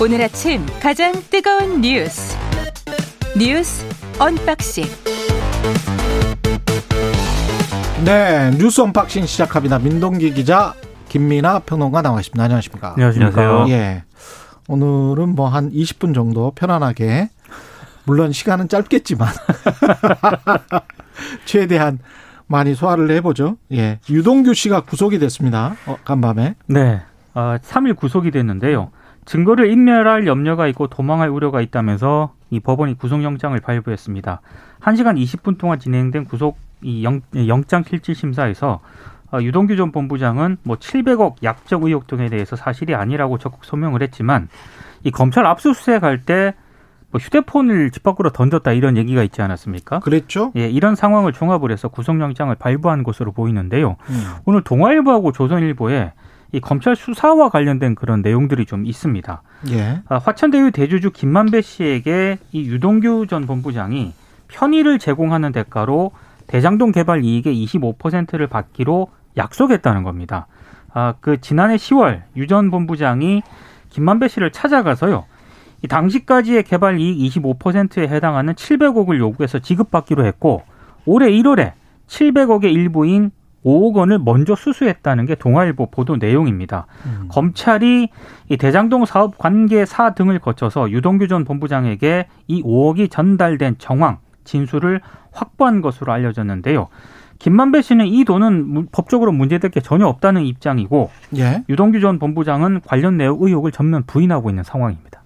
오늘 아침 가장 뜨거운 뉴스 뉴스 unboxing 네 뉴스 unboxing 시작합니다. 민동기 기자 김민아 평론가 나와 있습니다. 안녕하십니까? 안녕하세요. 예. 오늘은 뭐 한 20분 정도 편안하게 물론 시간은 짧겠지만 최대한 많이 소화를 해보죠. 예. 유동규 씨가 구속이 됐습니다. 어, 간밤에. 네. 어, 3일 구속이 됐는데요. 증거를 인멸할 염려가 있고 도망할 우려가 있다면서 이 법원이 구속영장을 발부했습니다. 1시간 20분 동안 진행된 구속 이 영, 영장 실질 심사에서 어, 유동규 전 본부장은 뭐 700억 약적 의혹 등에 대해서 사실이 아니라고 적극 소명을 했지만 이 검찰 압수수색할 때뭐 휴대폰을 집 밖으로 던졌다 이런 얘기가 있지 않았습니까? 그랬죠? 예, 이런 상황을 종합을 해서 구속영장을 발부한 것으로 보이는데요. 음. 오늘 동아일보하고 조선일보에 이 검찰 수사와 관련된 그런 내용들이 좀 있습니다. 예. 아, 화천대유 대주주 김만배 씨에게 이 유동규 전 본부장이 편의를 제공하는 대가로 대장동 개발 이익의 25%를 받기로 약속했다는 겁니다. 아, 그 지난해 10월 유 전 본부장이 김만배 씨를 찾아가서요. 이 당시까지의 개발 이익 25%에 해당하는 700억을 요구해서 지급받기로 했고 올해 1월에 700억의 일부인 5억 원을 먼저 수수했다는 게 동아일보 보도 내용입니다. 음. 검찰이 이 대장동 사업 관계사 등을 거쳐서 유동규 전 본부장에게 이 5억이 전달된 정황, 진술을 확보한 것으로 알려졌는데요. 김만배 씨는 이 돈은 무- 법적으로 문제될 게 전혀 없다는 입장이고 예. 유동규 전 본부장은 관련 내용 의혹을 전면 부인하고 있는 상황입니다.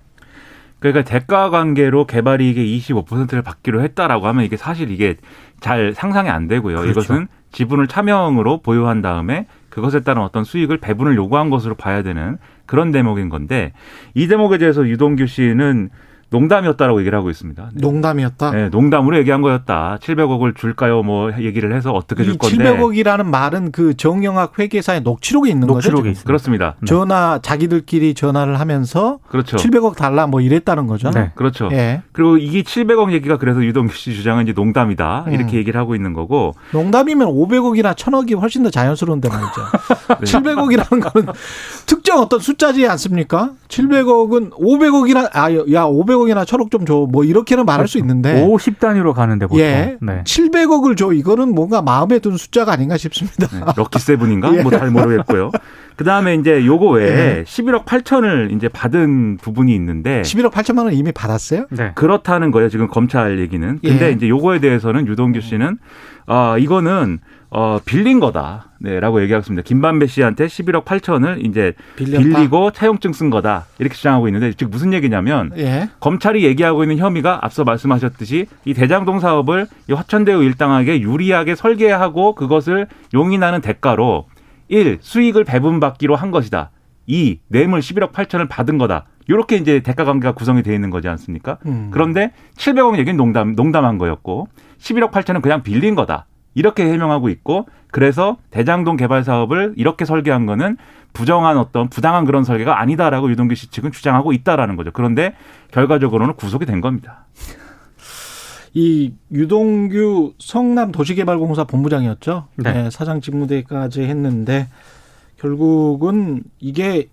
그러니까 대가 관계로 개발 이익의 25%를 받기로 했다라고 하면 이게 사실 이게 잘 상상이 안 되고요. 그렇죠. 이것은 지분을 차명으로 보유한 다음에 그것에 따른 어떤 수익을 배분을 요구한 것으로 봐야 되는 그런 대목인 건데 이 대목에 대해서 유동규 씨는 농담이었다라고 얘기를 하고 있습니다. 네. 농담이었다. 네, 농담으로 얘기한 거였다. 700억을 줄까요? 뭐 얘기를 해서 어떻게 줄이 건데. 700억이라는 말은 그 정영학 회계사의 녹취록에 있는 녹취록에 거죠. 지금? 있습니다. 그렇습니다. 네. 전화 자기들끼리 전화를 하면서 그렇죠. 700억 달라 뭐 이랬다는 거죠. 네. 그렇죠. 예. 그리고 이게 700억 얘기가 그래서 유동규 씨 주장은 이제 농담이다. 이렇게 음. 얘기를 하고 있는 거고. 농담이면 500억이나 1000억이 훨씬 더 자연스러운데 말이죠. 네. 700억이라는 거는 특정 어떤 숫자지 않습니까? 700억은 500억이나 아야 500억 이나 1000억 좀 줘. 뭐 이렇게는 말할 수 있는데 50 단위로 가는데 보통. 예. 네. 700억을 줘. 이거는 뭔가 마음에 든 숫자가 아닌가 싶습니다. 네, 럭키 세븐인가? 예. 뭐잘 모르겠고요. 그 다음에 이제 요거 외에 예. 11억 8천을 이제 받은 부분이 있는데 11억 8천만 원 이미 받았어요? 네. 그렇다는 거예요. 지금 검찰 얘기는. 근데 예. 이제 요거에 대해서는 유동규 씨는 아 이거는 어 빌린 거다. 네 라고 얘기하고 있습니다. 김반배 씨한테 11억 8천을 이제 빌렸다. 빌리고 차용증 쓴 거다. 이렇게 주장하고 있는데 즉 무슨 얘기냐면 예. 검찰이 얘기하고 있는 혐의가 앞서 말씀하셨듯이 이 대장동 사업을 이 화천대유 일당에게 유리하게 설계하고 그것을 용인하는 대가로 1. 수익을 배분받기로 한 것이다. 2. 뇌물 11억 8천을 받은 거다. 이렇게 이제 대가 관계가 구성이 되어 있는 거지 않습니까? 음. 그런데 700억 얘기는 농담, 농담한 거였고 11억 8천은 그냥 빌린 거다. 이렇게 해명하고 있고 그래서 대장동 개발 사업을 이렇게 설계한 거는 부정한 어떤 부당한 그런 설계가 아니다라고 유동규 씨 측은 주장하고 있다라는 거죠. 그런데 결과적으로는 구속이 된 겁니다. 이 유동규 성남 도시개발공사 본부장이었죠. 네. 네, 사장 직무대까지 했는데 결국은 이게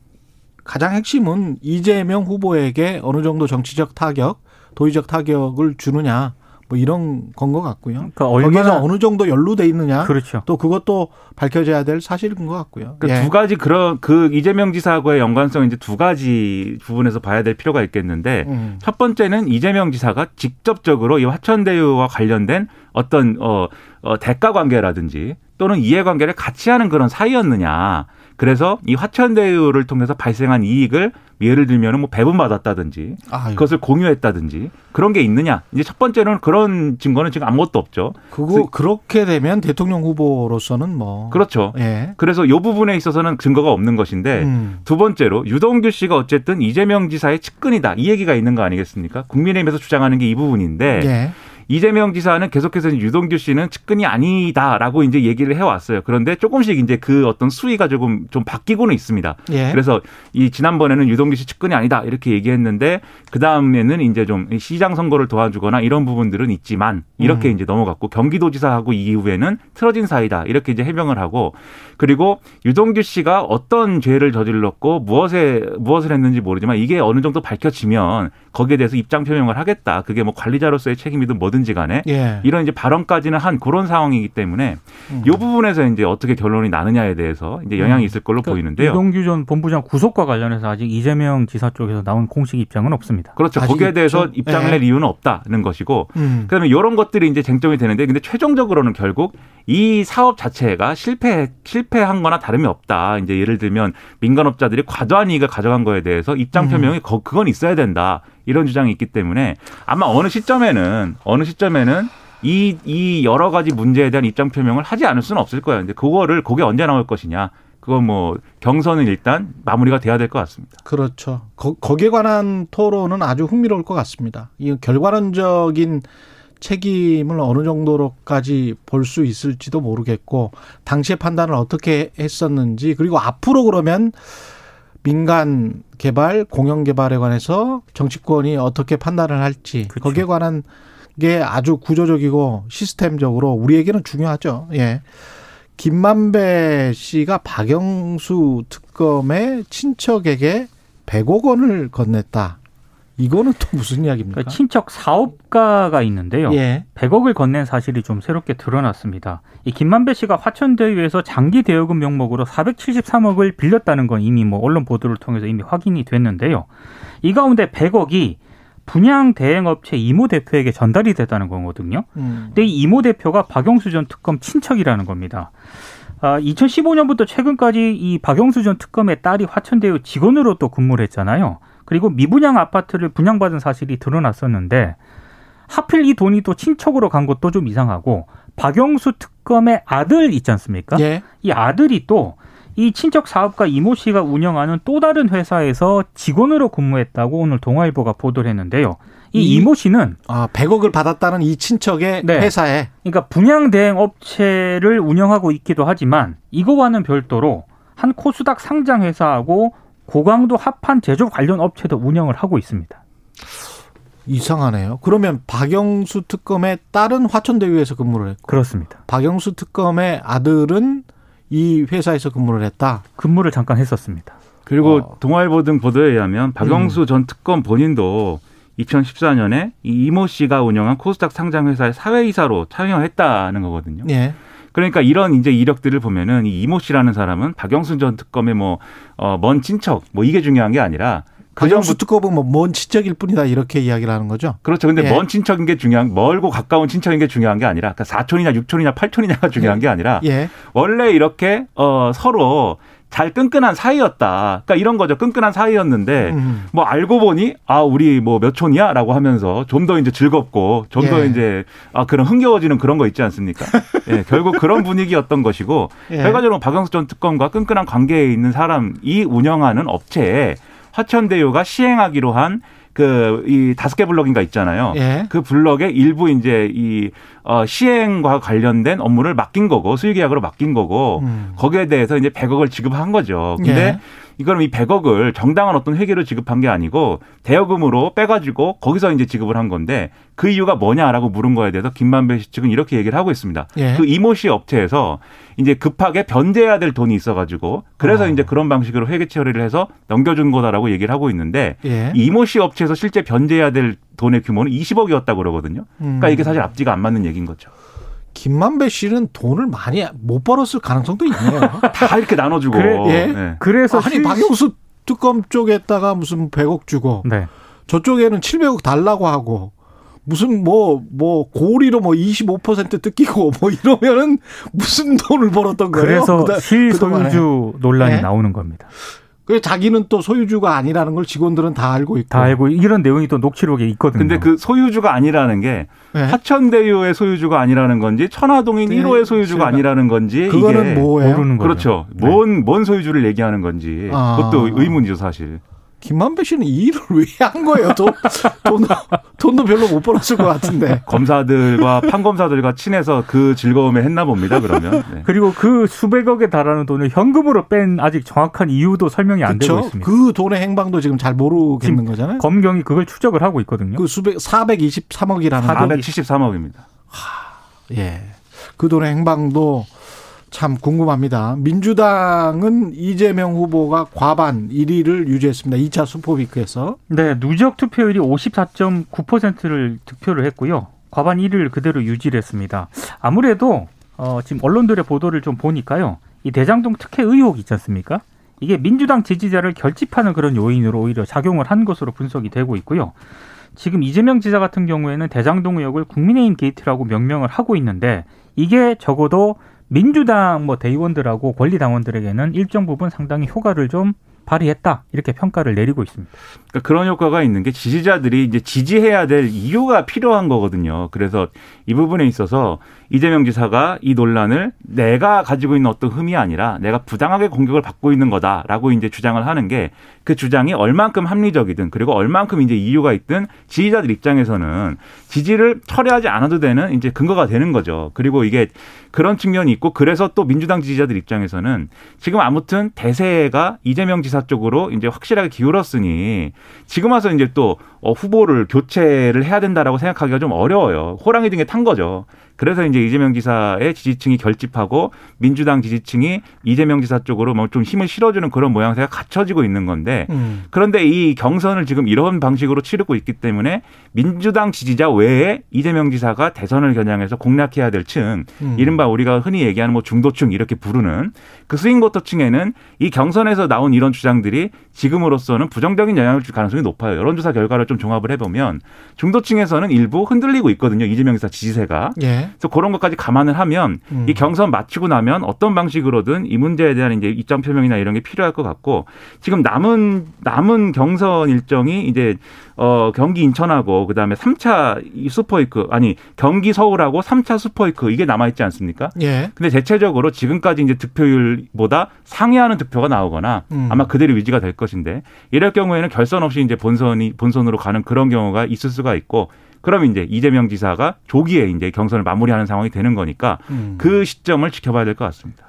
가장 핵심은 이재명 후보에게 어느 정도 정치적 타격, 도의적 타격을 주느냐 뭐 이런 건 것 같고요. 그러니까 거기서 얼마나 어느 정도 연루돼 있느냐 그렇죠. 또 그것도 밝혀져야 될 사실인 것 같고요. 그러니까 예. 두 가지 그런 그 이재명 지사하고의 연관성 이제 두 가지 부분에서 봐야 될 필요가 있겠는데 음. 첫 번째는 이재명 지사가 직접적으로 이 화천대유와 관련된 어떤 어, 어 대가 관계라든지 또는 이해관계를 같이 하는 그런 사이였느냐. 그래서 이 화천대유를 통해서 발생한 이익을 예를 들면 뭐 배분받았다든지 아유, 그것을 공유했다든지 그런 게 있느냐. 이제 첫 번째는 그런 증거는 지금 아무것도 없죠. 그거 그렇게 되면 대통령 후보로서는 뭐 그렇죠. 예. 그래서 이 부분에 있어서는 증거가 없는 것인데 음. 두 번째로 유동규 씨가 어쨌든 이재명 지사의 측근이다 이 얘기가 있는 거 아니겠습니까? 국민의힘에서 주장하는 게 이 부분인데 예. 이재명 지사는 계속해서 유동규 씨는 측근이 아니다라고 이제 얘기를 해왔어요. 그런데 조금씩 이제 그 어떤 수위가 조금 좀 바뀌고는 있습니다. 예. 그래서 이 지난번에는 유동규 씨 측근이 아니다 이렇게 얘기했는데 그 다음에는 이제 좀 시장 선거를 도와주거나 이런 부분들은 있지만 이렇게 음. 이제 넘어갔고 경기도지사하고 이후에는 틀어진 사이다 이렇게 이제 해명을 하고 그리고 유동규 씨가 어떤 죄를 저질렀고 무엇에 무엇을 했는지 모르지만 이게 어느 정도 밝혀지면 거기에 대해서 입장 표명을 하겠다. 그게 뭐 관리자로서의 책임이든 뭐든 지 간에 예. 이런 이제 발언까지는 한 그런 상황이기 때문에 음. 이 부분에서 이제 어떻게 결론이 나느냐에 대해서 이제 영향이 있을 걸로 그러니까 보이는데요. 이동규 전 본부장 구속과 관련해서 아직 이재명 지사 쪽에서 나온 공식 입장은 없습니다. 그렇죠. 거기에 대해서 있죠. 입장을 예. 낼 이유는 없다는 것이고 음. 그다음에 이런 것들이 이제 쟁점이 되는데 근데 최종적으로는 결국 이 사업 자체가 실패 실패한 거나 다름이 없다. 이제 예를 들면 민간업자들이 과도한 이익을 가져간 거에 대해서 입장 음. 표명이 거- 그건 있어야 된다. 이런 주장이 있기 때문에 아마 어느 시점에는 어느 시점에는 이, 이 여러 가지 문제에 대한 입장 표명을 하지 않을 수는 없을 거예요. 근데 그거를 그게 언제 나올 것이냐. 그건 뭐 경선은 일단 마무리가 돼야 될 것 같습니다. 그렇죠. 거, 거기에 관한 토론은 아주 흥미로울 것 같습니다. 이 결과론적인 책임을 어느 정도로까지 볼 수 있을지도 모르겠고 당시의 판단을 어떻게 했었는지 그리고 앞으로 그러면 민간 개발, 공영 개발에 관해서 정치권이 어떻게 판단을 할지 그렇죠. 거기에 관한 게 아주 구조적이고 시스템적으로 우리에게는 중요하죠. 예. 김만배 씨가 박영수 특검의 친척에게 100억 원을 건넸다. 이거는 또 무슨 이야기입니까? 그러니까 친척 사업가가 있는데요. 예. 100억을 건넨 사실이 좀 새롭게 드러났습니다. 이 김만배 씨가 화천대유에서 장기 대여금 명목으로 473억을 빌렸다는 건 이미 뭐 언론 보도를 통해서 이미 확인이 됐는데요. 이 가운데 100억이 분양 대행업체 이모 대표에게 전달이 됐다는 거거든요. 음. 근데 이 이모 대표가 박영수 전 특검 친척이라는 겁니다. 아, 2015년부터 최근까지 이 박영수 전 특검의 딸이 화천대유 직원으로 또 근무를 했잖아요. 그리고 미분양 아파트를 분양받은 사실이 드러났었는데 하필 이 돈이 또 친척으로 간 것도 좀 이상하고 박영수 특검의 아들 있지 않습니까? 예. 이 아들이 또 이 친척 사업가 이모 씨가 운영하는 또 다른 회사에서 직원으로 근무했다고 오늘 동아일보가 보도를 했는데요. 이 이- 이모 씨는 아, 100억을 받았다는 이 친척의 네. 회사에 그러니까 분양 대행 업체를 운영하고 있기도 하지만 이거와는 별도로 한 코스닥 상장 회사하고 고강도 합판 제조 관련 업체도 운영을 하고 있습니다. 이상하네요. 그러면 박영수 특검의 딸은 화천대유에서 근무를 했고 그렇습니다. 박영수 특검의 아들은 이 회사에서 근무를 했다. 근무를 잠깐 했었습니다. 그리고 어. 동아일보 등 보도에 의하면 박영수 전 특검 본인도 2014년에 이 이모 씨가 운영한 코스닥 상장 회사의 사회이사로 참여했다는 거거든요. 예. 그러니까 이런 이제 이력들을 보면은 이 이모 씨라는 사람은 박영수 전 특검의 뭐 어 먼 친척 뭐 이게 중요한 게 아니라 그 박영수 전부 특검은 뭐먼 친척일 뿐이다 이렇게 이야기를 하는 거죠. 그렇죠. 근데 예. 먼 친척인 게 중요한 멀고 가까운 친척인 게 중요한 게 아니라 그러니까 사촌이냐 육촌이냐 팔촌이냐가 중요한 게 아니라 예. 원래 이렇게 어 서로 잘 끈끈한 사이였다. 그러니까 이런 거죠. 끈끈한 사이였는데 음. 뭐 알고 보니 아 우리 뭐 몇 촌이야라고 하면서 좀 더 이제 즐겁고 좀더 예. 이제 아 그런 흥겨워지는 그런 거 있지 않습니까? 예, 결국 그런 분위기였던 것이고 예. 결과적으로 박영수 전 특검과 끈끈한 관계에 있는 사람이 운영하는 업체에 화천대유가 시행하기로 한 그 이 다섯 개 블럭인가 있잖아요. 예. 그 블럭의 일부 이제 이 어, 시행과 관련된 업무를 맡긴 거고 수의 계약으로 맡긴 거고 음. 거기에 대해서 이제 100억을 지급한 거죠. 근데 예. 이거는 이 100억을 정당한 어떤 회계로 지급한 게 아니고 대여금으로 빼가지고 거기서 이제 지급을 한 건데 그 이유가 뭐냐라고 물은 거에 대해서 김만배 씨 측은 이렇게 얘기를 하고 있습니다. 예. 그 이모 씨 업체에서 이제 급하게 변제해야 될 돈이 있어가지고 그래서 어. 이제 그런 방식으로 회계 처리를 해서 넘겨준 거다라고 얘기를 하고 있는데 예. 이 이모 씨 업체에서 실제 변제해야 될 돈의 규모는 20억이었다고 그러거든요. 그러니까 음. 이게 사실 앞뒤가 안 맞는 얘기인 거죠. 김만배 씨는 돈을 많이 못 벌었을 가능성도 있네요. 다 이렇게 나눠주고. 그래, 예. 네. 그래서 아니 실- 박영수 특검 쪽에다가 무슨 100억 주고 네. 저쪽에는 700억 달라고 하고 무슨 뭐뭐 고리로 뭐 25% 뜯기고 뭐 이러면은 무슨 돈을 벌었던 거예요? 그래서 그다- 그동안에. 실소유주 논란이 네. 나오는 겁니다. 그 자기는 또 소유주가 아니라는 걸 직원들은 다 알고 있고. 다 알고 이런 내용이 또 녹취록에 있거든요. 근데 그 소유주가 아니라는 게 네. 하천대유의 소유주가 아니라는 건지 천화동인 네, 1호의 소유주가 제가- 아니라는 건지 그거는 이게 뭐예요? 모르는 거죠. 그렇죠. 네. 뭔, 뭔 소유주를 얘기하는 건지 아. 그것도 의문이죠 사실. 김만배 씨는 이 일을 왜 한 거예요? 돈, 돈도, 돈도 별로 못 벌었을 것 같은데. 검사들과 판검사들과 친해서 그 즐거움에 했나 봅니다. 그러면. 네. 그리고 그 수백억에 달하는 돈을 현금으로 뺀 아직 정확한 이유도 설명이 안 되고 그렇죠? 있습니다. 그 돈의 행방도 지금 잘 모르겠는 거잖아요. 검경이 그걸 추적을 하고 있거든요. 그 수백 423억이라는 473억입니다. 예. 그 돈의 행방도 참 궁금합니다. 민주당은 이재명 후보가 과반 1위를 유지했습니다. 2차 수포비크에서. 네, 누적 투표율이 54.9%를 득표를 했고요. 과반 1위를 그대로 유지를 했습니다. 아무래도 어, 지금 언론들의 보도를 좀 보니까요. 이 대장동 특혜 의혹 있지 않습니까? 이게 민주당 지지자를 결집하는 그런 요인으로 오히려 작용을 한 것으로 분석이 되고 있고요. 지금 이재명 지사 같은 경우에는 대장동 의혹을 국민의힘 게이트라고 명명을 하고 있는데 이게 적어도 민주당 뭐 대의원들하고 권리 당원들에게는 일정 부분 상당히 효과를 좀 발휘했다 이렇게 평가를 내리고 있습니다. 그러니까 그런 효과가 있는 게 지지자들이 이제 지지해야 될 이유가 필요한 거거든요. 그래서 이 부분에 있어서 이재명 지사가 이 논란을 내가 가지고 있는 어떤 흠이 아니라 내가 부당하게 공격을 받고 있는 거다라고 이제 주장을 하는 게 그 주장이 얼만큼 합리적이든 그리고 얼만큼 이제 이유가 있든 지지자들 입장에서는 지지를 철회하지 않아도 되는 이제 근거가 되는 거죠. 그리고 이게 그런 측면이 있고 그래서 또 민주당 지지자들 입장에서는 지금 아무튼 대세가 이재명 지사 쪽으로 이제 확실하게 기울었으니 지금 와서 이제 또 어, 후보를 교체를 해야 된다라고 생각하기가 좀 어려워요. 호랑이 등에 탄 거죠. 그래서 이제 이재명 지사의 지지층이 결집하고 민주당 지지층이 이재명 지사 쪽으로 뭐 좀 힘을 실어주는 그런 모양새가 갖춰지고 있는 건데 음. 그런데 이 경선을 지금 이런 방식으로 치르고 있기 때문에 민주당 지지자 외에 이재명 지사가 대선을 겨냥해서 공략해야 될 층, 음. 이른바 우리가 흔히 얘기하는 뭐 중도층 이렇게 부르는 그 스윙보터층에는 이 경선에서 나온 이런 주장들이 지금으로서는 부정적인 영향을 줄 가능성이 높아요. 여론조사 결과를 좀 종합을 해보면 중도층에서는 일부 흔들리고 있거든요. 이재명 지사 지지세가. 예. 그래서 그런 것까지 감안을 하면 음. 이 경선 마치고 나면 어떤 방식으로든 이 문제에 대한 이제 입장 표명이나 이런 게 필요할 것 같고 지금 남은 남은 경선 일정이 이제 어 경기 인천하고 그다음에 3차 이 슈퍼이크 아니 경기 서울하고 3차 슈퍼이크 이게 남아 있지 않습니까? 예. 근데 대체적으로 지금까지 이제 득표율보다 상회하는 득표가 나오거나 음. 아마 그대로 유지가 될 것인데 이럴 경우에는 결선 없이 이제 본선이 본선으로 가는 그런 경우가 있을 수가 있고 그럼 이제 이재명 지사가 조기에 이제 경선을 마무리하는 상황이 되는 거니까 음. 그 시점을 지켜봐야 될 것 같습니다.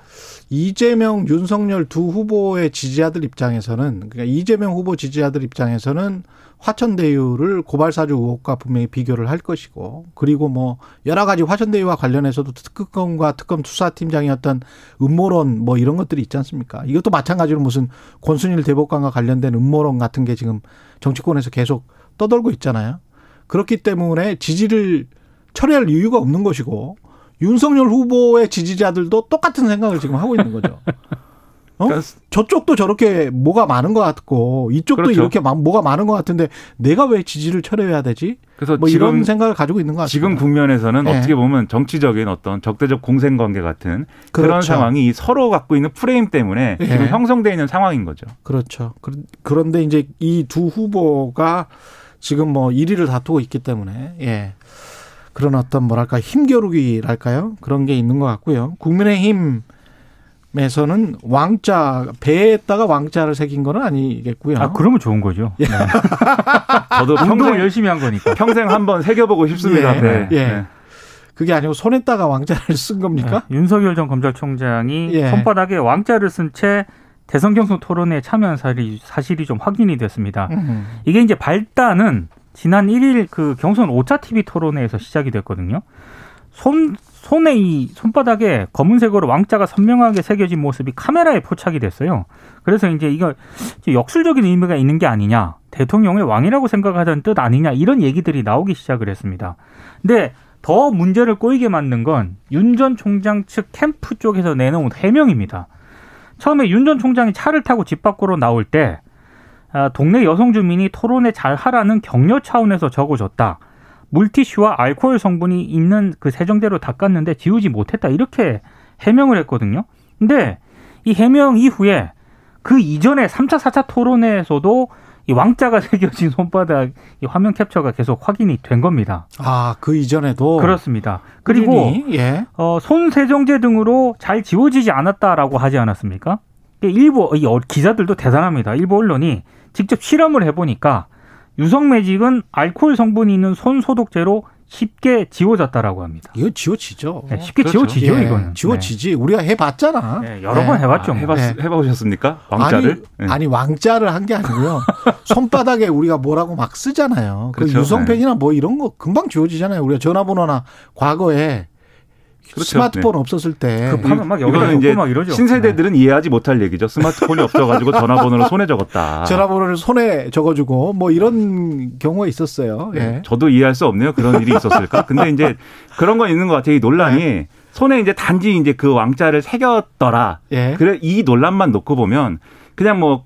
이재명, 윤석열 두 후보의 지지자들 입장에서는 그러니까 이재명 후보 지지자들 입장에서는 화천대유를 고발사주 의혹과 분명히 비교를 할 것이고 그리고 뭐 여러 가지 화천대유와 관련해서도 특검과 특검 수사팀장이었던 음모론 뭐 이런 것들이 있지 않습니까? 이것도 마찬가지로 무슨 권순일 대법관과 관련된 음모론 같은 게 지금 정치권에서 계속 떠돌고 있잖아요. 그렇기 때문에 지지를 철회할 이유가 없는 것이고 윤석열 후보의 지지자들도 똑같은 생각을 지금 하고 있는 거죠. 어? 그러니까 저쪽도 저렇게 뭐가 많은 것 같고 이쪽도 그렇죠. 이렇게 마- 뭐가 많은 것 같은데 내가 왜 지지를 철회해야 되지? 그래서 뭐 지금 이런 생각을 가지고 있는 것 같습니다. 지금 국면에서는 네. 어떻게 보면 정치적인 어떤 적대적 공생 관계 같은 그런 그렇죠. 상황이 서로 갖고 있는 프레임 때문에 예. 지금 형성되어 있는 상황인 거죠. 그렇죠. 그런- 그런데 이제 이 두 후보가 지금 뭐 1위를 다투고 있기 때문에 예. 그런 어떤 뭐랄까 힘겨루기랄까요? 그런 게 있는 것 같고요. 국민의힘 에서는 왕자 배에다가 왕자를 새긴 거는 아니겠고요. 아 그러면 좋은 거죠. 네. 저도 평생 열심히 한 거니까. 평생 한번 새겨보고 싶습니다. 예. 배. 예. 네. 그게 아니고 손에다가 왕자를 쓴 겁니까? 네, 윤석열 전 검찰총장이 예. 손바닥에 왕자를 쓴 채 대선 경선 토론에 참여한 사실이, 사실이 좀 확인이 됐습니다. 음. 이게 이제 발단은 지난 1일 그 경선 5차 TV 토론회에서 시작이 됐거든요. 손 손에 이 손바닥에 검은색으로 왕자가 선명하게 새겨진 모습이 카메라에 포착이 됐어요. 그래서 이제 이거 역술적인 의미가 있는 게 아니냐, 대통령의 왕이라고 생각하자는 뜻 아니냐 이런 얘기들이 나오기 시작을 했습니다. 근데 더 문제를 꼬이게 만든 건 윤 전 총장 측 캠프 쪽에서 내놓은 해명입니다. 처음에 윤 전 총장이 차를 타고 집 밖으로 나올 때 아, 동네 여성 주민이 토론에 잘 하라는 격려 차원에서 적어줬다. 물티슈와 알코올 성분이 있는 그 세정제로 닦았는데 지우지 못했다. 이렇게 해명을 했거든요. 근데 이 해명 이후에 그 이전에 3차, 4차 토론회에서도 이 왕자가 새겨진 손바닥 이 화면 캡처가 계속 확인이 된 겁니다. 아, 그 이전에도 그렇습니다. 그리고 예. 어, 손 세정제 등으로 잘 지워지지 않았다라고 하지 않았습니까? 일부 이 어- 기자들도 대단합니다. 일부 언론이 직접 실험을 해 보니까 유성 매직은 알코올 성분이 있는 손 소독제로 쉽게 지워졌다라고 합니다. 이거 지워지죠. 네, 쉽게 그렇죠. 지워지죠 예, 이거는. 지워지지. 우리가 해봤잖아. 네. 네, 여러 번 네. 해봤죠. 아, 뭐. 해봤, 네. 해보셨습니까? 왕자를? 네. 아니, 아니 왕자를 한 게 아니고요. 손바닥에 우리가 뭐라고 막 쓰잖아요. 그 그렇죠. 유성펜이나 뭐 이런 거 금방 지워지잖아요. 우리가 전화번호나 과거에 그렇죠. 스마트폰 없었을 때 급하면 막 여기다 이제 막 이러죠. 신세대들은 이해하지 못할 얘기죠. 스마트폰이 없어가지고 전화번호를 손에 적었다. 전화번호를 손에 적어주고 뭐 이런 경우가 있었어요. 예. 네, 저도 이해할 수 없네요. 그런 일이 있었을까? 근데 이제 그런 건 있는 것 같아요. 이 논란이 네. 손에 이제 단지 이제 그 왕자를 새겼더라. 예. 그래 이 논란만 놓고 보면 그냥 뭐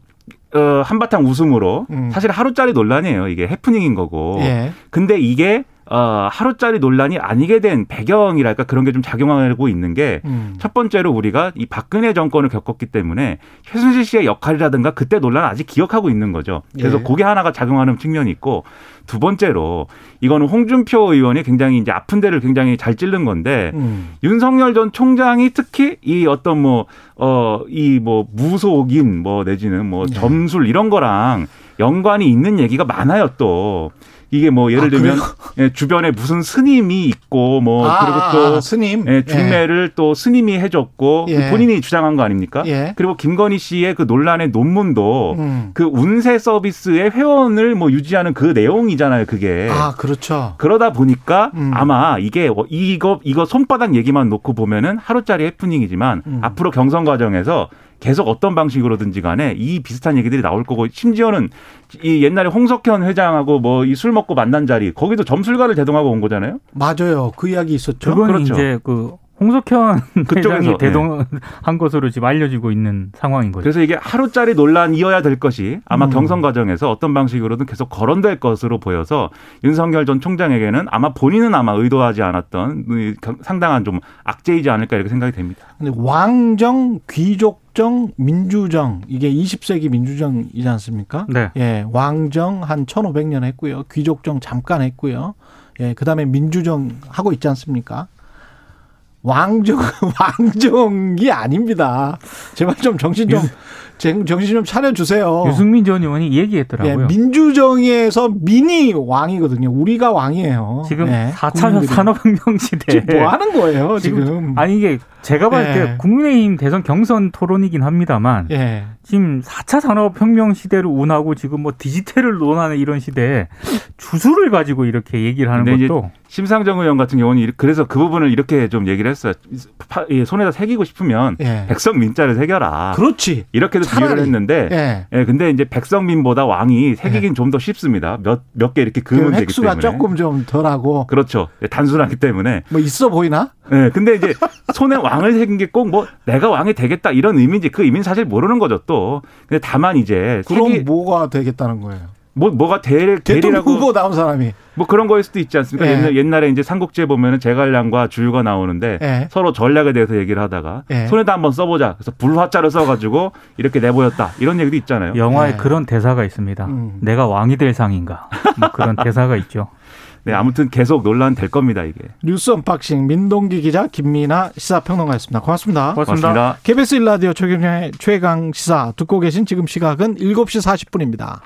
어, 한바탕 웃음으로 음. 사실 하루짜리 논란이에요. 이게 해프닝인 거고. 예. 근데 이게 어, 하루짜리 논란이 아니게 된 배경이랄까 그런 게 좀 작용하고 있는 게 음. 첫 번째로 우리가 이 박근혜 정권을 겪었기 때문에 최순실 씨의 역할이라든가 그때 논란을 아직 기억하고 있는 거죠. 그래서 예. 그게 하나가 작용하는 측면이 있고 두 번째로 이거는 홍준표 의원이 굉장히 이제 아픈 데를 굉장히 잘 찔른 건데 음. 윤석열 전 총장이 특히 이 어떤 뭐, 어, 이 뭐 무속인 뭐 내지는 뭐 네. 점술 이런 거랑 연관이 있는 얘기가 많아요 또. 이게 뭐 예를 아, 들면? 예, 주변에 무슨 스님이 있고 뭐 아, 그리고 아, 또 아, 스님 예, 중매를 또 스님이 해줬고 예. 본인이 주장한 거 아닙니까? 예. 그리고 김건희 씨의 그 논란의 논문도 음. 그 운세 서비스의 회원을 뭐 유지하는 그 내용이잖아요, 그게. 아 그렇죠. 그러다 보니까 음. 아마 이게 뭐 이거 이거 손바닥 얘기만 놓고 보면은 하루짜리 해프닝이지만 음. 앞으로 경선 과정에서 계속 어떤 방식으로든지 간에 이 비슷한 얘기들이 나올 거고 심지어는 이 옛날에 홍석현 회장하고 뭐 이 술 먹고 만난 자리 거기도 점술가를 대동하고 온 거잖아요. 맞아요. 그 이야기 있었죠. 그건 그렇죠. 이제 그 홍석현 그쪽에서, 회장이 예. 대동한 것으로 지금 알려지고 있는 상황인 거죠. 그래서 이게 하루짜리 논란이어야 될 것이 아마 음. 경선 과정에서 어떤 방식으로든 계속 거론될 것으로 보여서 윤석열 전 총장에게는 아마 본인은 아마 의도하지 않았던 이 상당한 좀 악재이지 않을까 이렇게 생각이 됩니다. 근데 왕정, 귀족 정, 민주정 이게 20세기 민주정이지 않습니까? 네. 예, 왕정 한 1500년 했고요. 귀족정 잠깐 했고요. 예, 그다음에 민주정 하고 있지 않습니까? 왕정 왕정이 아닙니다. 제발 좀 정신 좀 제- 정신 좀 차려 주세요. 유승민 전 의원이 예, 얘기했더라고요. 민주정에서 민이 왕이거든요. 우리가 왕이에요. 지금 예, 4차 국민들이. 산업혁명 시대. 지금 뭐 하는 거예요, 지금? 지금 아니 이게 제가 봤을 예. 때 국민의힘 대선 경선 토론이긴 합니다만 예. 지금 4차 산업혁명 시대를 운하고 지금 뭐 디지털을 논하는 이런 시대에 주술을 가지고 이렇게 얘기를 하는 것도 심상정 의원 같은 경우는 이- 그래서 그 부분을 이렇게 좀 얘기를 했어요. 손에다 새기고 싶으면 예. 백성 민자를 새겨라. 그렇지. 이렇게도 차라리. 비유를 했는데 예. 예, 근데 이제 백성민보다 왕이 새기긴 좀더 쉽습니다. 몇 몇 개 이렇게 그 그으면 되기 때문에. 조금 좀 덜하고 그렇죠. 예, 단순하기 때문에. 뭐 있어 보이나? 예, 근데 이제 손에 왕을 새긴 게 꼭 뭐 내가 왕이 되겠다 이런 의미인지 그 의미는 사실 모르는 거죠 또. 근데 다만 이제 그럼 색이 뭐가 되겠다는 거예요? 뭐 뭐가 될 대통령 대리라고 후보 나온 사람이. 뭐 그런 거일 수도 있지 않습니까? 예. 옛날, 옛날에 이제 삼국지에 보면은 제갈량과 주유가 나오는데 예. 서로 전략에 대해서 얘기를 하다가 예. 손에다 한번 써보자. 그래서 불화자를 써가지고 이렇게 내보였다. 이런 얘기도 있잖아요. 영화에 네. 그런 대사가 있습니다. 음. 내가 왕이 될 상인가? 뭐 그런 대사가 있죠. 네, 아무튼 계속 논란 될 겁니다 이게. 뉴스 unboxing 민동기 기자 김민아 시사평론가였습니다. 고맙습니다. 고맙습니다. 고맙습니다. KBS 일라디오 최경영의 최강 시사 듣고 계신 지금 시각은 7시 40분입니다.